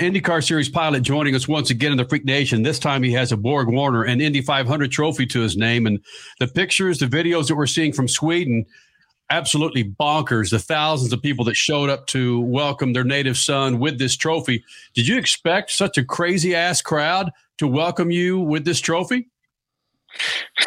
IndyCar Series pilot joining us once again in the Freak Nation. This time he has a Borg Warner and Indy 500 trophy to his name. And the pictures, the videos that we're seeing from Sweden, absolutely bonkers. The thousands of people that showed up to welcome their native son with this trophy. Did you expect such a crazy ass crowd to welcome you with this trophy?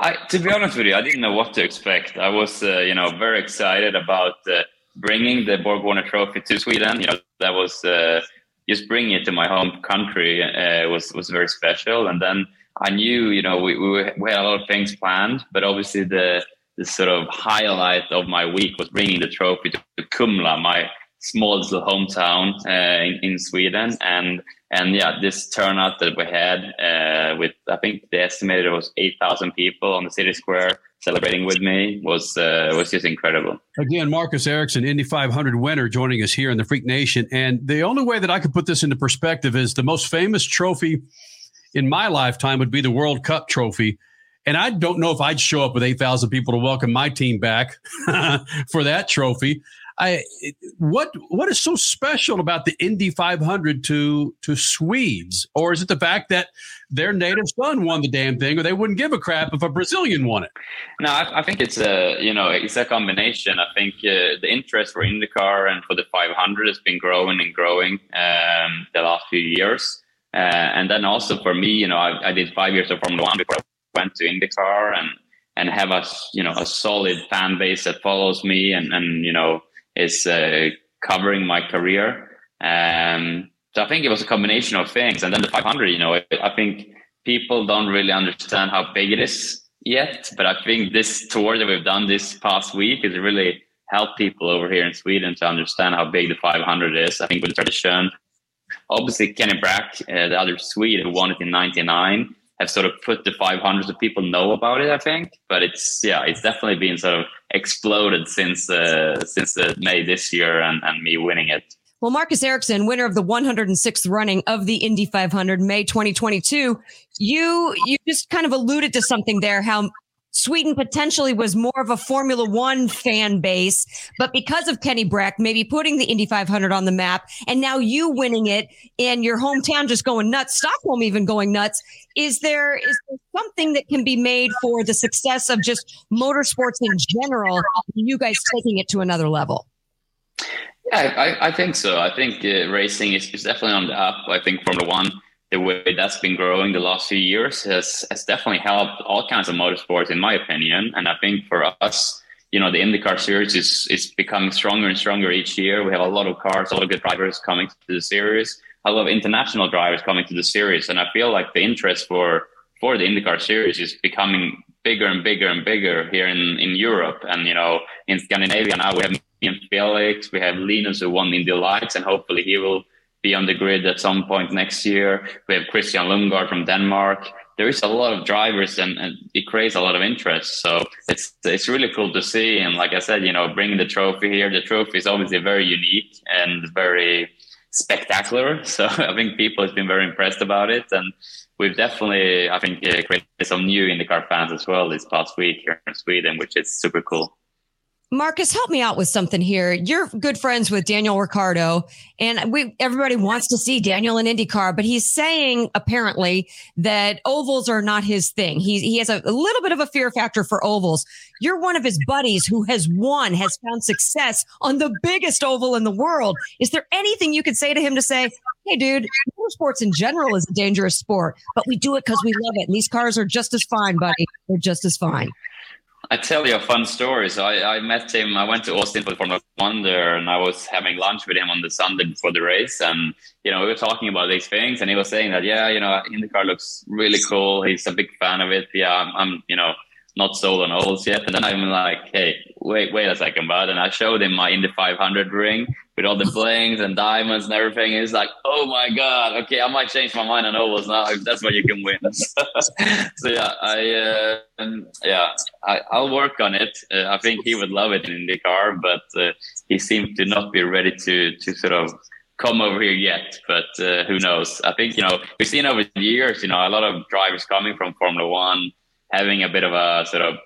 I, to be honest with you, I didn't know what to expect. I was, uh, you know, very excited about uh, bringing the Borg Warner Trophy to Sweden. You know, that was uh, just bringing it to my home country uh, was was very special. And then I knew, you know, we, we we had a lot of things planned, but obviously the the sort of highlight of my week was bringing the trophy to Kumla, my small little hometown uh, in, in Sweden, and and yeah, this turnout that we had uh, with I think the estimated it was eight thousand people on the city square celebrating with me was uh, was just incredible. Again, Marcus Ericsson, Indy 500 winner, joining us here in the Freak Nation. And the only way that I could put this into perspective is the most famous trophy in my lifetime would be the World Cup trophy. And I don't know if I'd show up with 8,000 people to welcome my team back for that trophy. I what what is so special about the Indy 500 to to Swedes, or is it the fact that their native son won the damn thing, or they wouldn't give a crap if a Brazilian won it? No, I, I think it's a you know it's a combination. I think uh, the interest for IndyCar and for the 500 has been growing and growing um, the last few years, uh, and then also for me, you know, I, I did five years of Formula One before I went to IndyCar and and have a you know a solid fan base that follows me and and you know is uh, covering my career. Um, so I think it was a combination of things. And then the 500, you know, I think people don't really understand how big it is yet. But I think this tour that we've done this past week has really helped people over here in Sweden to understand how big the 500 is. I think with tradition, obviously Kenny Brack, uh, the other Swede who won it in 99, have sort of put the 500 so people know about it, I think. But it's, yeah, it's definitely been sort of exploded since uh, since uh, May this year and, and me winning it. Well, Marcus Ericsson, winner of the 106th running of the Indy 500, May 2022, you you just kind of alluded to something there. How Sweden potentially was more of a Formula One fan base, but because of Kenny Brack, maybe putting the Indy 500 on the map, and now you winning it and your hometown just going nuts, Stockholm even going nuts. Is there is there something that can be made for the success of just motorsports in general? You guys taking it to another level. Yeah, I, I think so. I think uh, racing is, is definitely on the up. I think Formula One the way that's been growing the last few years has, has definitely helped all kinds of motorsports, in my opinion. And I think for us, you know, the IndyCar series is, is becoming stronger and stronger each year. We have a lot of cars, a lot of good drivers coming to the series, a lot of international drivers coming to the series. And I feel like the interest for, for the IndyCar series is becoming bigger and bigger and bigger here in, in Europe. And, you know, in Scandinavia now we have me and Felix, we have Linus who won Indy Lights, and hopefully he will be on the grid at some point next year. We have Christian Lundgaard from Denmark. There is a lot of drivers and, and, it creates a lot of interest. So it's it's really cool to see. And like I said, you know, bringing the trophy here, the trophy is obviously very unique and very spectacular. So I think people have been very impressed about it. And we've definitely, I think, uh, created some new IndyCar fans as well this past week here in Sweden, which is super cool. Marcus, help me out with something here. You're good friends with Daniel Ricciardo, and we everybody wants to see Daniel in IndyCar, but he's saying apparently that ovals are not his thing. He he has a, a little bit of a fear factor for ovals. You're one of his buddies who has won, has found success on the biggest oval in the world. Is there anything you could say to him to say, "Hey, dude, sports in general is a dangerous sport, but we do it because we love it, and these cars are just as fine, buddy. They're just as fine." I tell you a fun story. So I, I met him. I went to Austin for the Formula One there, and I was having lunch with him on the Sunday before the race. And you know, we were talking about these things, and he was saying that, yeah, you know, IndyCar looks really cool. He's a big fan of it. Yeah, I'm, I'm you know, not sold on ovals yet. And then I'm like, hey, wait, wait a second, bud. And I showed him my Indy 500 ring with all the blings and diamonds and everything. He's like, oh my God, okay, I might change my mind on ovals now that's what you can win. so yeah, I, uh, um, yeah, I, will work on it. Uh, I think he would love it in the car, but uh, he seemed to not be ready to, to sort of come over here yet, but uh, who knows? I think, you know, we've seen over the years, you know, a lot of drivers coming from Formula One having a bit of a sort of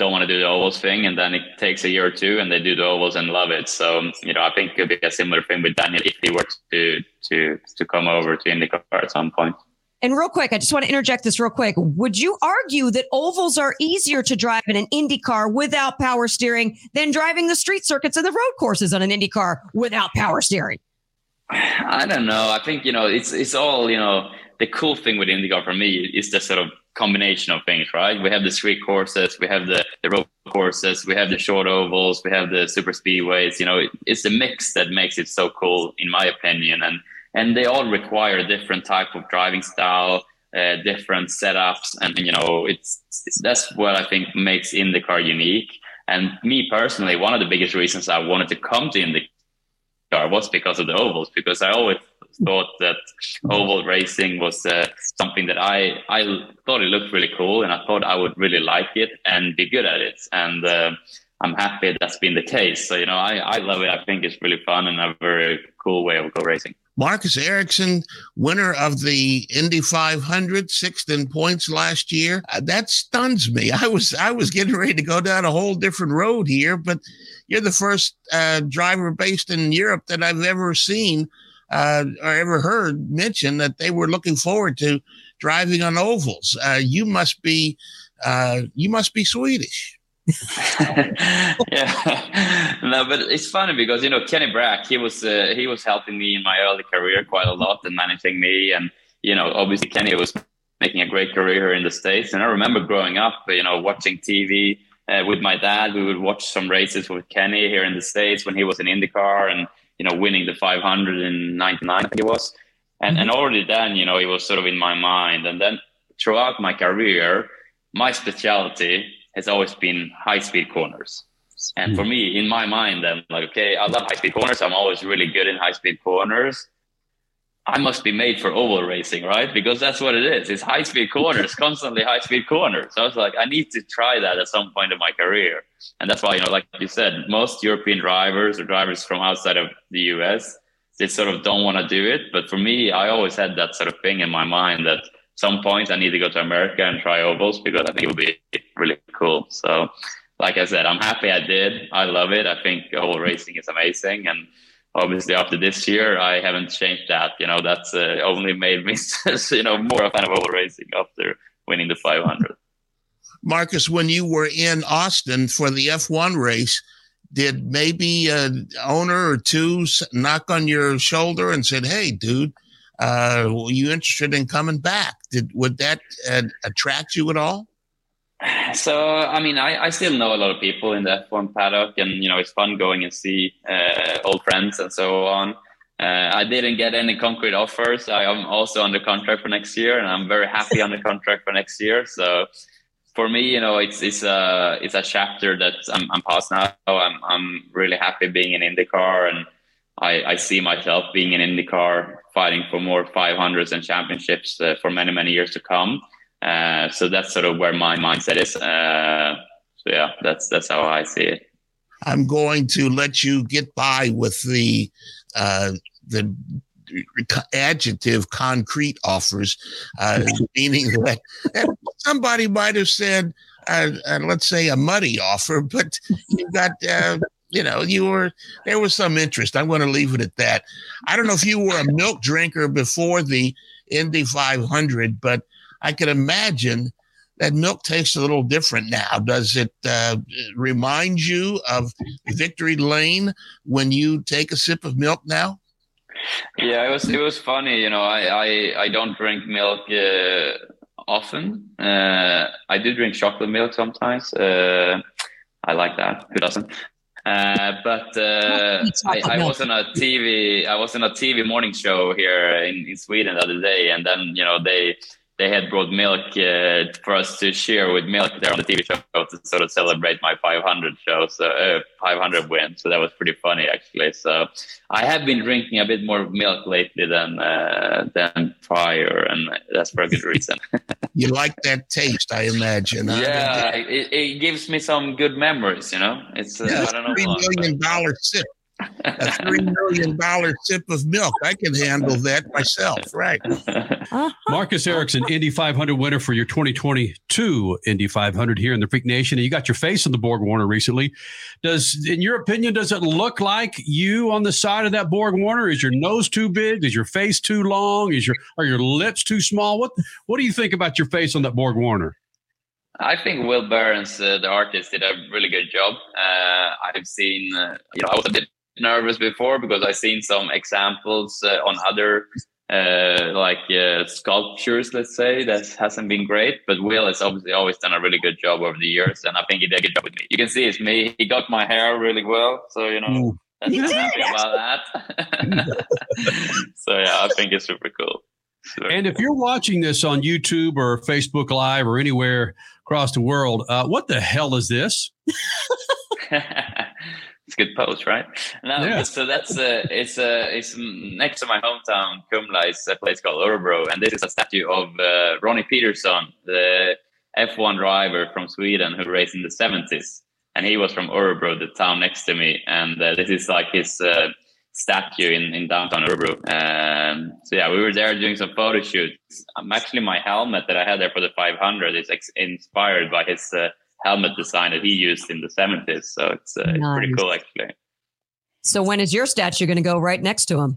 don't want to do the ovals thing, and then it takes a year or two, and they do the ovals and love it. So you know, I think it could be a similar thing with Daniel if he were to to to come over to IndyCar at some point. And real quick, I just want to interject this real quick. Would you argue that ovals are easier to drive in an indycar without power steering than driving the street circuits and the road courses on an indycar without power steering? I don't know. I think you know it's it's all you know. The cool thing with IndyCar for me is the sort of combination of things, right? We have the street courses, we have the, the road courses, we have the short ovals, we have the super speedways. You know, it, it's the mix that makes it so cool, in my opinion. And and they all require a different type of driving style, uh, different setups, and you know, it's, it's that's what I think makes IndyCar unique. And me personally, one of the biggest reasons I wanted to come to IndyCar was because of the ovals, because I always thought that oval racing was uh, something that I I thought it looked really cool, and I thought I would really like it and be good at it. And uh, I'm happy that's been the case. So you know, I I love it. I think it's really fun and a very cool way of go racing. Marcus Ericsson, winner of the Indy 500, sixth in points last year. Uh, that stuns me. I was I was getting ready to go down a whole different road here, but you're the first uh, driver based in Europe that I've ever seen uh, or ever heard mention that they were looking forward to driving on ovals. Uh, you must be uh, you must be Swedish. yeah, no, but it's funny because you know Kenny Brack, he was uh, he was helping me in my early career quite a lot and managing me, and you know obviously Kenny was making a great career in the states. And I remember growing up, you know, watching TV uh, with my dad. We would watch some races with Kenny here in the states when he was in IndyCar, and you know winning the 500 in '99, I think it was. And and already then, you know, it was sort of in my mind. And then throughout my career, my specialty has always been high speed corners. And for hmm. me, in my mind, I'm like, okay, I love high speed corners. I'm always really good in high speed corners. I must be made for oval racing, right? Because that's what it is. It's high speed corners, constantly high speed corners. So I was like, I need to try that at some point in my career. And that's why, you know, like you said, most European drivers or drivers from outside of the US, they sort of don't want to do it. But for me, I always had that sort of thing in my mind that some point I need to go to America and try ovals because I think it would be really cool. So, like I said, I'm happy I did. I love it. I think oval racing is amazing, and obviously after this year, I haven't changed that. You know, that's uh, only made me, you know, more of oval racing after winning the 500. Marcus, when you were in Austin for the F1 race, did maybe an owner or two knock on your shoulder and said, "Hey, dude"? uh, were you interested in coming back? Did would that uh, attract you at all? So, I mean, I, I still know a lot of people in the F1 paddock, and you know, it's fun going and see uh, old friends and so on. Uh, I didn't get any concrete offers. I am also under contract for next year, and I'm very happy on the contract for next year. So, for me, you know, it's it's a it's a chapter that I'm, I'm past now. I'm I'm really happy being in IndyCar, and I, I see myself being in IndyCar fighting for more 500s and championships uh, for many many years to come. Uh, so that's sort of where my mindset is. Uh, so yeah, that's that's how I see it. I'm going to let you get by with the uh, the adjective concrete offers, uh, meaning that, somebody might have said, uh, let's say, a muddy offer, but you got you know, you were there was some interest. I'm going to leave it at that. I don't know if you were a milk drinker before the Indy 500, but I can imagine that milk tastes a little different now. Does it uh, remind you of Victory Lane when you take a sip of milk now? Yeah, it was it was funny. You know, I I, I don't drink milk uh, often. Uh, I do drink chocolate milk sometimes. Uh, I like that. Who doesn't? Uh, but uh, I, I, was on a TV. I was on a TV morning show here in, in Sweden the other day, and then you know they they had brought milk uh, for us to share with milk there on the TV show to sort of celebrate my 500 show, so uh, 500 win. So that was pretty funny actually. So I have been drinking a bit more milk lately than uh, than prior, and that's for a good reason. you like that taste, I imagine. Yeah, it, it, gives me some good memories. You know, it's uh, yeah, I don't know. Three million dollar sip. A three million dollar sip of milk. I can handle that myself, right? Uh-huh. Marcus Ericsson, Indy 500 winner for your 2022 Indy 500 here in the Freak Nation. And you got your face on the Borg Warner recently. Does, in your opinion, does it look like you on the side of that Borg Warner? Is your nose too big? Is your face too long? Is your are your lips too small? What What do you think about your face on that Borg Warner? I think Will Behrends, uh, the artist, did a really good job. Uh, I've seen, uh, you know, I was a bit nervous before because I've seen some examples uh, on other uh, like uh, sculptures, let's say, that hasn't been great. But Will has obviously always done a really good job over the years, and I think he did a good job with me. You can see it's me. He got my hair really well, so you know. That's You I'm did, happy about that. so yeah, I think it's super cool. Super And if you're watching this on YouTube or Facebook Live or anywhere across the world, uh, what the hell is this? it's a good post, right? No, Yeah. so that's uh, it's uh, it's next to my hometown, Kumla. It's a place called Örebro, and this is a statue of uh, Ronnie Peterson, the F1 driver from Sweden who raced in the 70s, and he was from Örebro, the town next to me, and uh, this is like his. Uh, statue in, in downtown Örebro. Um, so yeah, we were there doing some photo shoots. Um, actually, my helmet that I had there for the 500 is ex- inspired by his uh, helmet design that he used in the 70s. So it's, uh, it's pretty cool, actually. So when is your statue going to go right next to him?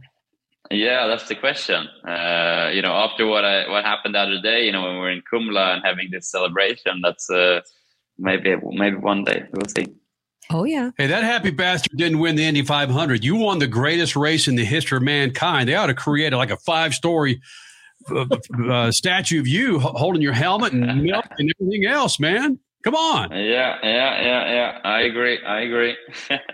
Yeah, that's the question. Uh, you know, after what I, what happened the other day, you know, when we we're in Kumla and having this celebration, that's uh, maybe maybe one day we'll see. Oh yeah. Hey, that happy bastard didn't win the Indy 500. You won the greatest race in the history of mankind. They ought to create like a five story uh, uh, statue of you holding your helmet and milk and everything else, man. Come on. Yeah, yeah, yeah, yeah. I agree. I agree.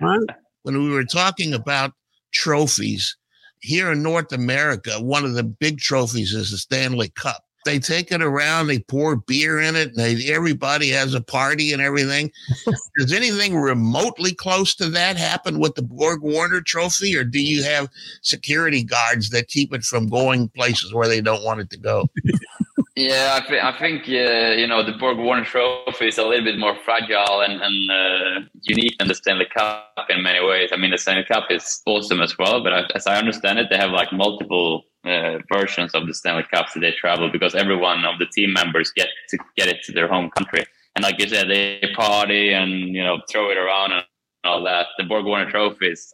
when we were talking about trophies here in North America, one of the big trophies is the Stanley Cup. They take it around, they pour beer in it, and they, everybody has a party and everything. Does anything remotely close to that happen with the Borg Warner Trophy, or do you have security guards that keep it from going places where they don't want it to go? Yeah, I, th- I think uh, you know the Borg Warner Trophy is a little bit more fragile and, and uh, unique than the Stanley Cup in many ways. I mean, the Stanley Cup is awesome as well, but I, as I understand it, they have like multiple uh, versions of the Stanley Cups that they travel because every one of the team members get to get it to their home country. And like you said, they party and you know throw it around and all that. The Borg Warner Trophy is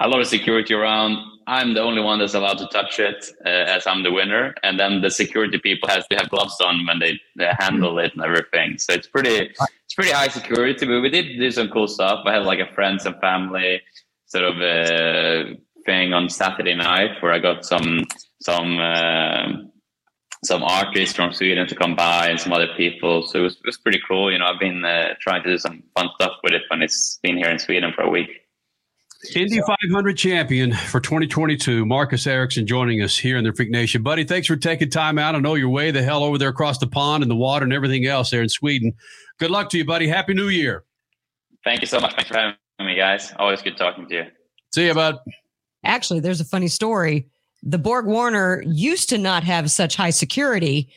a lot of security around. I'm the only one that's allowed to touch it uh, as I'm the winner, and then the security people has to have gloves on when they, they handle it and everything. So it's pretty it's pretty high security. But we did do some cool stuff. I had like a friends and family sort of uh, thing on Saturday night where I got some some um some artists from Sweden to come by and some other people. So it was, it was pretty cool. You know, I've been uh, trying to do some fun stuff with it when it's been here in Sweden for a week. Indy 500 champion for 2022, Marcus Ericsson joining us here in the Freak Nation. Buddy, thanks for taking time out. I know you're way the hell over there across the pond and the water and everything else there in Sweden. Good luck to you, buddy. Happy New Year. Thank you so much. Thanks for having me, guys. Always good talking to you. See you, bud. Actually, there's a funny story. The Borg Warner used to not have such high security,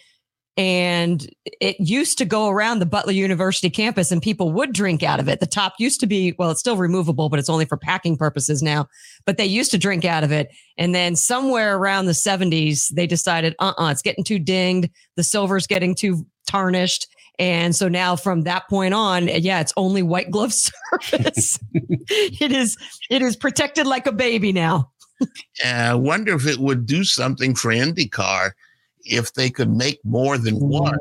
and it used to go around the Butler University campus, and people would drink out of it. The top used to be, well, it's still removable, but it's only for packing purposes now. But they used to drink out of it. And then somewhere around the 70s, they decided, uh uh it's getting too dinged. The silver's getting too tarnished. And so now from that point on, yeah, it's only white glove service. it is, it is protected like a baby now. I wonder if it would do something for IndyCar if they could make more than one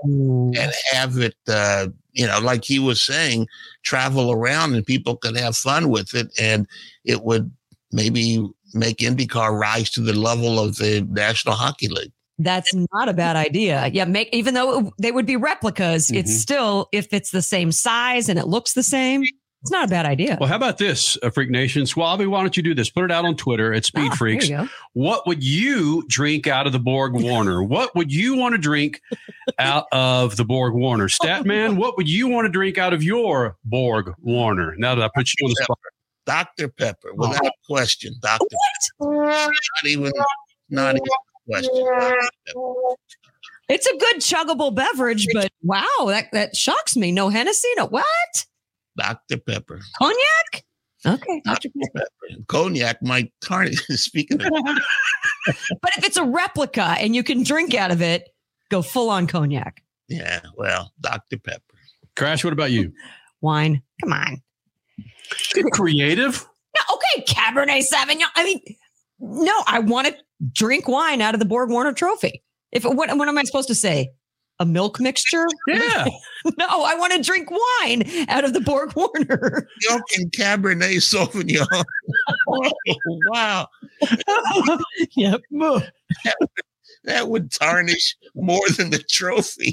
and have it, uh, you know, like he was saying, travel around and people could have fun with it. And it would maybe make IndyCar rise to the level of the National Hockey League. That's not a bad idea. Yeah, make even though they would be replicas, Mhm. it's still if it's the same size and it looks the same, it's not a bad idea. Well, how about this, uh, Freak Nation? Suave, why don't you do this? Put it out on Twitter at Speed Ah, Freaks. There you go. What would you drink out of the Borg Warner? what would you want to drink out of the Borg Warner? Statman, what would you want to drink out of your Borg Warner? Now that I put you on the spot. Dr. Pepper, without question. Dr. Pepper. Not even, not even a question. Dr. Pepper. It's a good chuggable beverage, but wow, that that shocks me. No Hennessy, no what? Dr. Pepper. Cognac? Okay. Dr. Pepper. Cognac might tarnish. Speaking of, But if it's a replica and you can drink out of it, go full on cognac. yeah, well, Dr. Pepper. Crash, what about you? Wine. Come on. Get creative. No, okay, Cabernet Sauvignon. I mean, no, I want to drink wine out of the Borg Warner Trophy. If what, what am I supposed to say? A milk mixture? Yeah. No, I want to drink wine out of the Borg Warner. Milk and Cabernet Sauvignon. oh, wow. yep. That would tarnish more than the trophy.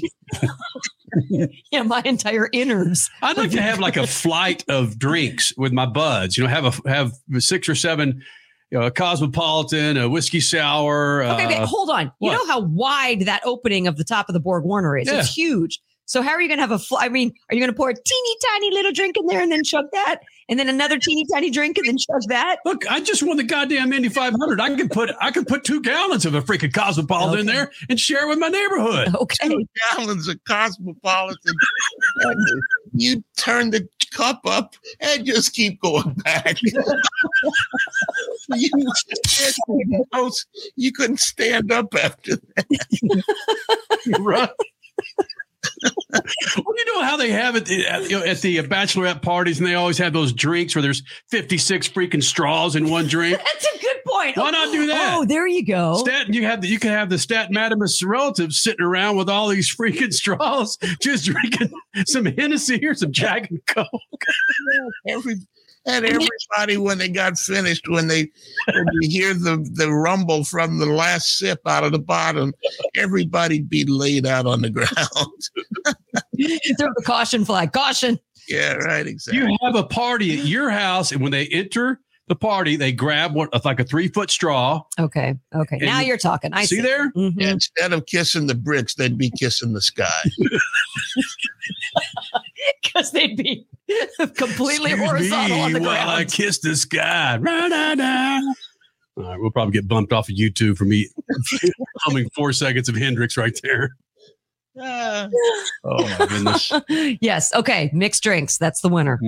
Yeah, my entire innards. I'd like to have like a flight of drinks with my buds. You know, have a have six or seven, you know, a cosmopolitan, a whiskey sour. Okay, uh, but hold on. You know how wide that opening of the top of the Borg Warner is? Yeah. It's huge. So how are you going to have a? Fl- I mean, are you going to pour a teeny tiny little drink in there and then chug that, and then another teeny tiny drink and then chug that? Look, I just won the goddamn Indy 500. I could put I could put two gallons of a freaking cosmopolitan in there and share with my neighborhood. Okay. Two gallons of cosmopolitan. You turn the cup up and just keep going back. you, you couldn't stand up after that. You right. well, you know how they have it at, at the bachelorette parties, and they always have those drinks where there's 56 freaking straws in one drink. That's a good point. Why not do that? Oh, there you go. Stat, you have the, you can have the Stat Madamus relatives sitting around with all these freaking straws, just drinking some Hennessy or some Jack and Coke. Every, and everybody, when they got finished, when they when you hear the, the rumble from the last sip out of the bottom, everybody'd be laid out on the ground. Throw the caution flag. Caution. yeah, right, exactly. You have a party at your house, and when they enter the party, they grab what like a three foot straw. Okay. Okay. Now you- you're talking. I see, see. there? Mhm. Instead of kissing the bricks, they'd be kissing the sky. Because they'd be completely Excuse horizontal on the me while I ground. kiss the sky. Ra-da-da. All right, we'll probably get bumped off of YouTube for me humming four seconds of Hendrix right there. Ah. Oh my goodness. yes. Okay. Mixed drinks. That's the winner.